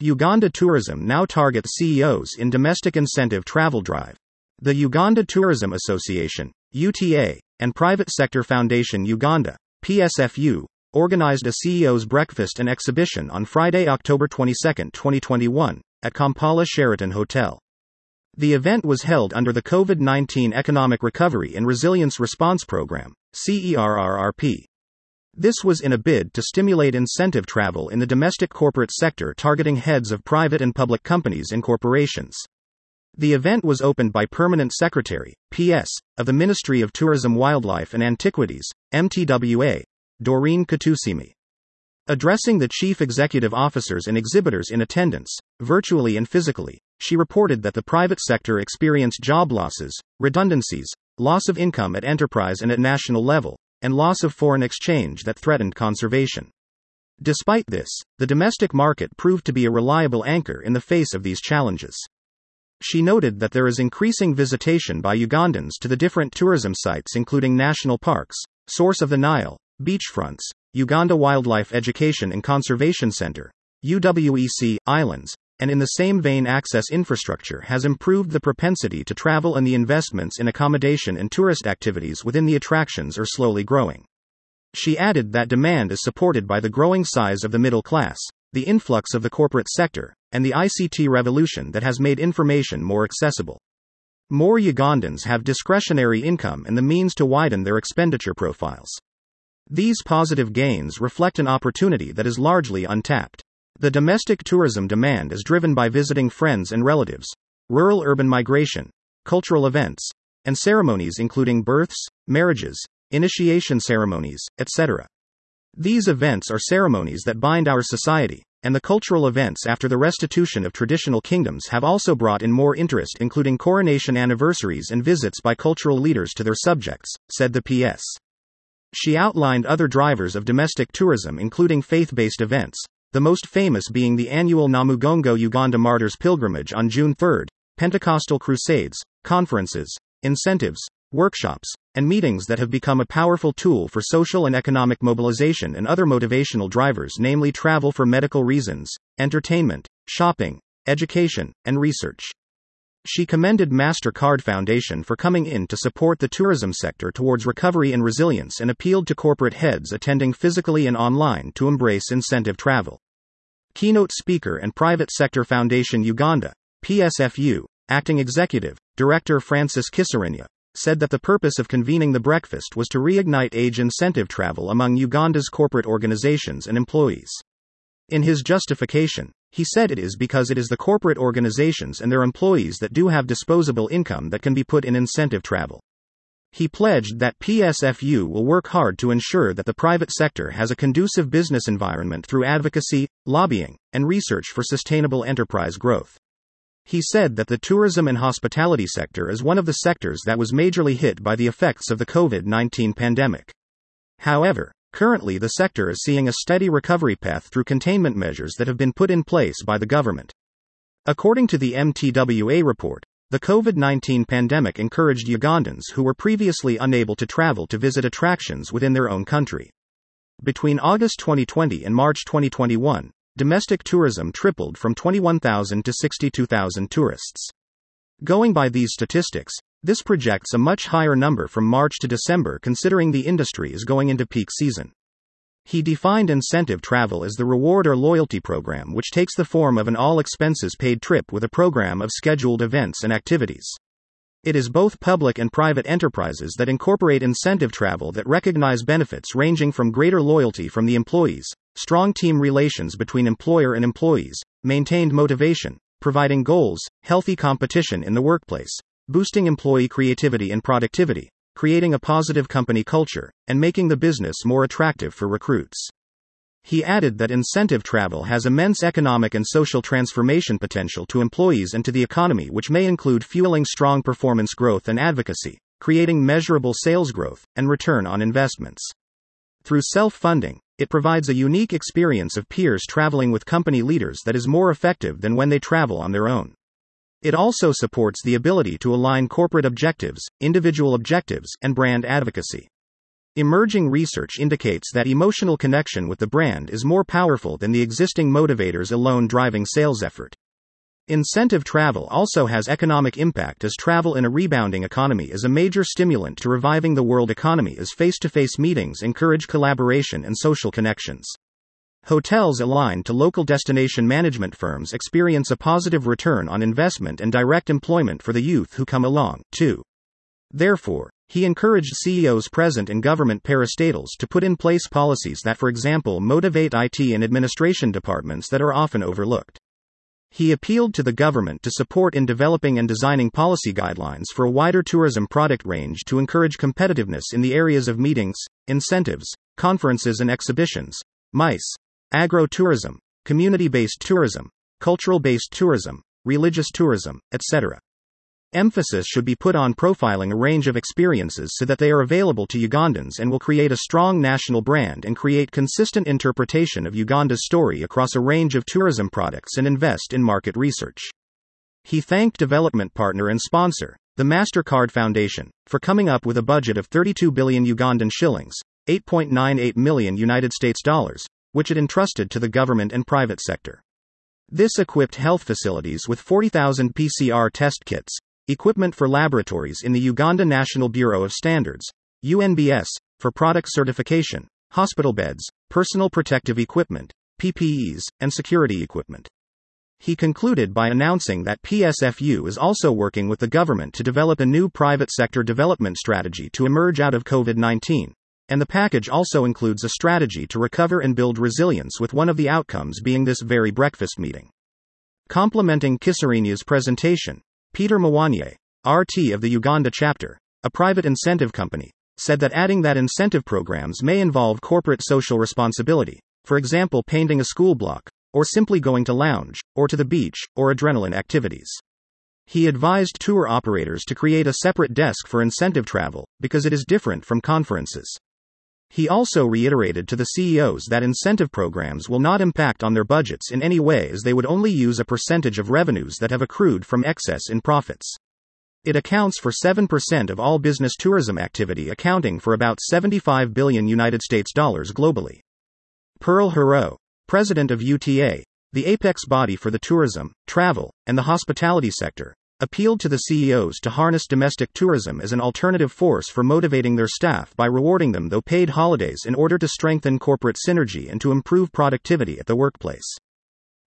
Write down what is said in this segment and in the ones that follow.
Uganda Tourism now targets CEOs in domestic incentive travel drive. The Uganda Tourism Association, UTA, and Private Sector Foundation Uganda, PSFU, organized a CEO's breakfast and exhibition on Friday, October 22, 2021, at Kampala Sheraton Hotel. The event was held under the COVID 19 Economic Recovery and Resilience Response Program, CERRRP. This was in a bid to stimulate incentive travel in the domestic corporate sector targeting heads of private and public companies and corporations. The event was opened by Permanent Secretary, PS, of the Ministry of Tourism, Wildlife and Antiquities, MTWA, Doreen Katusiime. Addressing the chief executive officers and exhibitors in attendance, virtually and physically, she reported that the private sector experienced job losses, redundancies, loss of income at enterprise and at national level, and loss of foreign exchange that threatened conservation. Despite this, the domestic market proved to be a reliable anchor in the face of these challenges. She noted that there is increasing visitation by Ugandans to the different tourism sites, including national parks, Source of the Nile, beachfronts, Uganda Wildlife Education and Conservation Center, UWEC, islands, and in the same vein, access infrastructure has improved the propensity to travel, and the investments in accommodation and tourist activities within the attractions are slowly growing. She added that demand is supported by the growing size of the middle class, the influx of the corporate sector, and the ICT revolution that has made information more accessible. More Ugandans have discretionary income and the means to widen their expenditure profiles. These positive gains reflect an opportunity that is largely untapped. The domestic tourism demand is driven by visiting friends and relatives, rural urban migration, cultural events, and ceremonies including births, marriages, initiation ceremonies, etc. These events are ceremonies that bind our society, and the cultural events after the restitution of traditional kingdoms have also brought in more interest, including coronation anniversaries and visits by cultural leaders to their subjects, said the PS. She outlined other drivers of domestic tourism, including faith based events, the most famous being the annual Namugongo Uganda Martyrs Pilgrimage on June 3, Pentecostal crusades, conferences, incentives, workshops, and meetings that have become a powerful tool for social and economic mobilization and other motivational drivers, namely travel for medical reasons, entertainment, shopping, education, and research. She commended MasterCard Foundation for coming in to support the tourism sector towards recovery and resilience and appealed to corporate heads attending physically and online to embrace incentive travel. Keynote speaker and Private Sector Foundation Uganda, PSFU, Acting Executive, Director Francis Kisirinya, said that the purpose of convening the breakfast was to reignite age incentive travel among Uganda's corporate organizations and employees. In his justification, he said it is because it is the corporate organizations and their employees that do have disposable income that can be put in incentive travel. He pledged that PSFU will work hard to ensure that the private sector has a conducive business environment through advocacy, lobbying, and research for sustainable enterprise growth. He said that the tourism and hospitality sector is one of the sectors that was majorly hit by the effects of the COVID 19 pandemic. However, Currently, the sector is seeing a steady recovery path through containment measures that have been put in place by the government. According to the MTWA report, the COVID 19 pandemic encouraged Ugandans who were previously unable to travel to visit attractions within their own country. Between August 2020 and March 2021, domestic tourism tripled from 21,000 to 62,000 tourists. Going by these statistics, this projects a much higher number from March to December considering the industry is going into peak season. He defined incentive travel as the reward or loyalty program, which takes the form of an all expenses paid trip with a program of scheduled events and activities. It is both public and private enterprises that incorporate incentive travel that recognize benefits ranging from greater loyalty from the employees, strong team relations between employer and employees, maintained motivation, providing goals, healthy competition in the workplace, boosting employee creativity and productivity, creating a positive company culture, and making the business more attractive for recruits. He added that incentive travel has immense economic and social transformation potential to employees and to the economy, which may include fueling strong performance growth and advocacy, creating measurable sales growth, and return on investments. Through self funding, it provides a unique experience of peers traveling with company leaders that is more effective than when they travel on their own. It also supports the ability to align corporate objectives, individual objectives, and brand advocacy. Emerging research indicates that emotional connection with the brand is more powerful than the existing motivators alone driving sales effort. Incentive travel also has economic impact as travel in a rebounding economy is a major stimulant to reviving the world economy as face to face meetings encourage collaboration and social connections. Hotels aligned to local destination management firms experience a positive return on investment and direct employment for the youth who come along, too. Therefore, he encouraged CEOs present in government parastatals to put in place policies that, for example, motivate IT and administration departments that are often overlooked. He appealed to the government to support in developing and designing policy guidelines for a wider tourism product range to encourage competitiveness in the areas of meetings, incentives, conferences and exhibitions, MICE, agro-tourism, community-based tourism, cultural-based tourism, religious tourism, etc. Emphasis should be put on profiling a range of experiences so that they are available to Ugandans and will create a strong national brand and create consistent interpretation of Uganda's story across a range of tourism products and invest in market research. He thanked development partner and sponsor, the MasterCard Foundation, for coming up with a budget of 32 billion Ugandan shillings, 8.98 million United States dollars, which it entrusted to the government and private sector. This equipped health facilities with 40,000 PCR test kits, Equipment for laboratories in the Uganda National Bureau of Standards, UNBS, for product certification, hospital beds, personal protective equipment, PPEs, and security equipment. He concluded by announcing that PSFU is also working with the government to develop a new private sector development strategy to emerge out of COVID 19. And the package also includes a strategy to recover and build resilience, with one of the outcomes being this very breakfast meeting. Complementing Kisirinya's presentation, Peter Mwanye, RT of the Uganda chapter, a private incentive company, said that adding that incentive programs may involve corporate social responsibility, for example, painting a school block, or simply going to lounge, or to the beach, or adrenaline activities. He advised tour operators to create a separate desk for incentive travel, because it is different from conferences. He also reiterated to the CEOs that incentive programs will not impact on their budgets in any way as they would only use a percentage of revenues that have accrued from excess in profits. It accounts for 7% of all business tourism activity accounting for about 75 billion United States dollars globally. Pearl Horeau, president of UTA, the apex body for the tourism, travel, and the hospitality sector, appealed to the CEOs to harness domestic tourism as an alternative force for motivating their staff by rewarding them though paid holidays in order to strengthen corporate synergy and to improve productivity at the workplace.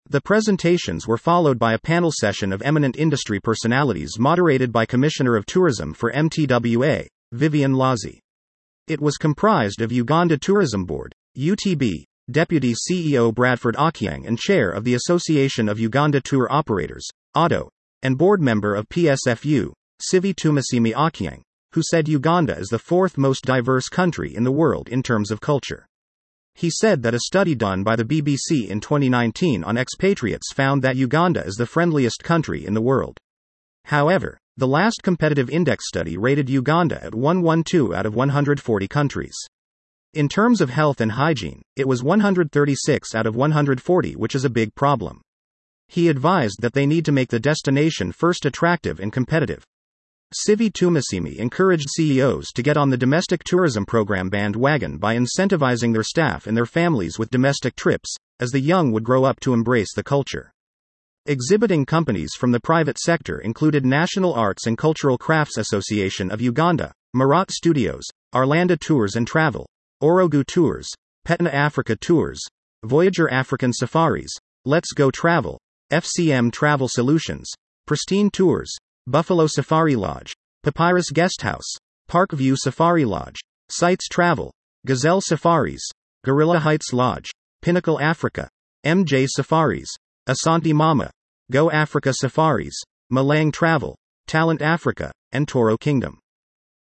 The presentations were followed by a panel session of eminent industry personalities moderated by Commissioner of Tourism for MTWA, Vivian Lyazi. It was comprised of Uganda Tourism Board, UTB, Deputy CEO Bradford Ochieng and Chair of the Association of Uganda Tour Operators, AUTO, and board member of PSFU, Civy Tumusiime Ochieng, who said Uganda is the fourth most diverse country in the world in terms of culture. He said that a study done by the BBC in 2019 on expatriates found that Uganda is the friendliest country in the world. However, the last competitive index study rated Uganda at 112 out of 140 countries. In terms of health and hygiene, it was 136 out of 140, which is a big problem. He advised that they need to make the destination first attractive and competitive. Civy Tumusiime encouraged CEOs to get on the domestic tourism program bandwagon by incentivizing their staff and their families with domestic trips, as the young would grow up to embrace the culture. Exhibiting companies from the private sector included National Arts and Cultural Crafts Association of Uganda, Marat Studios, Arlanda Tours and Travel, Orogu Tours, Petna Africa Tours, Voyager African Safaris, Let's Go Travel, FCM Travel Solutions, Pristine Tours, Buffalo Safari Lodge, Papyrus Guesthouse, Parkview Safari Lodge, Sites Travel, Gazelle Safaris, Gorilla Heights Lodge, Pinnacle Africa, MJ Safaris, Asante Mama, Go Africa Safaris, Malang Travel, Talent Africa, and Toro Kingdom.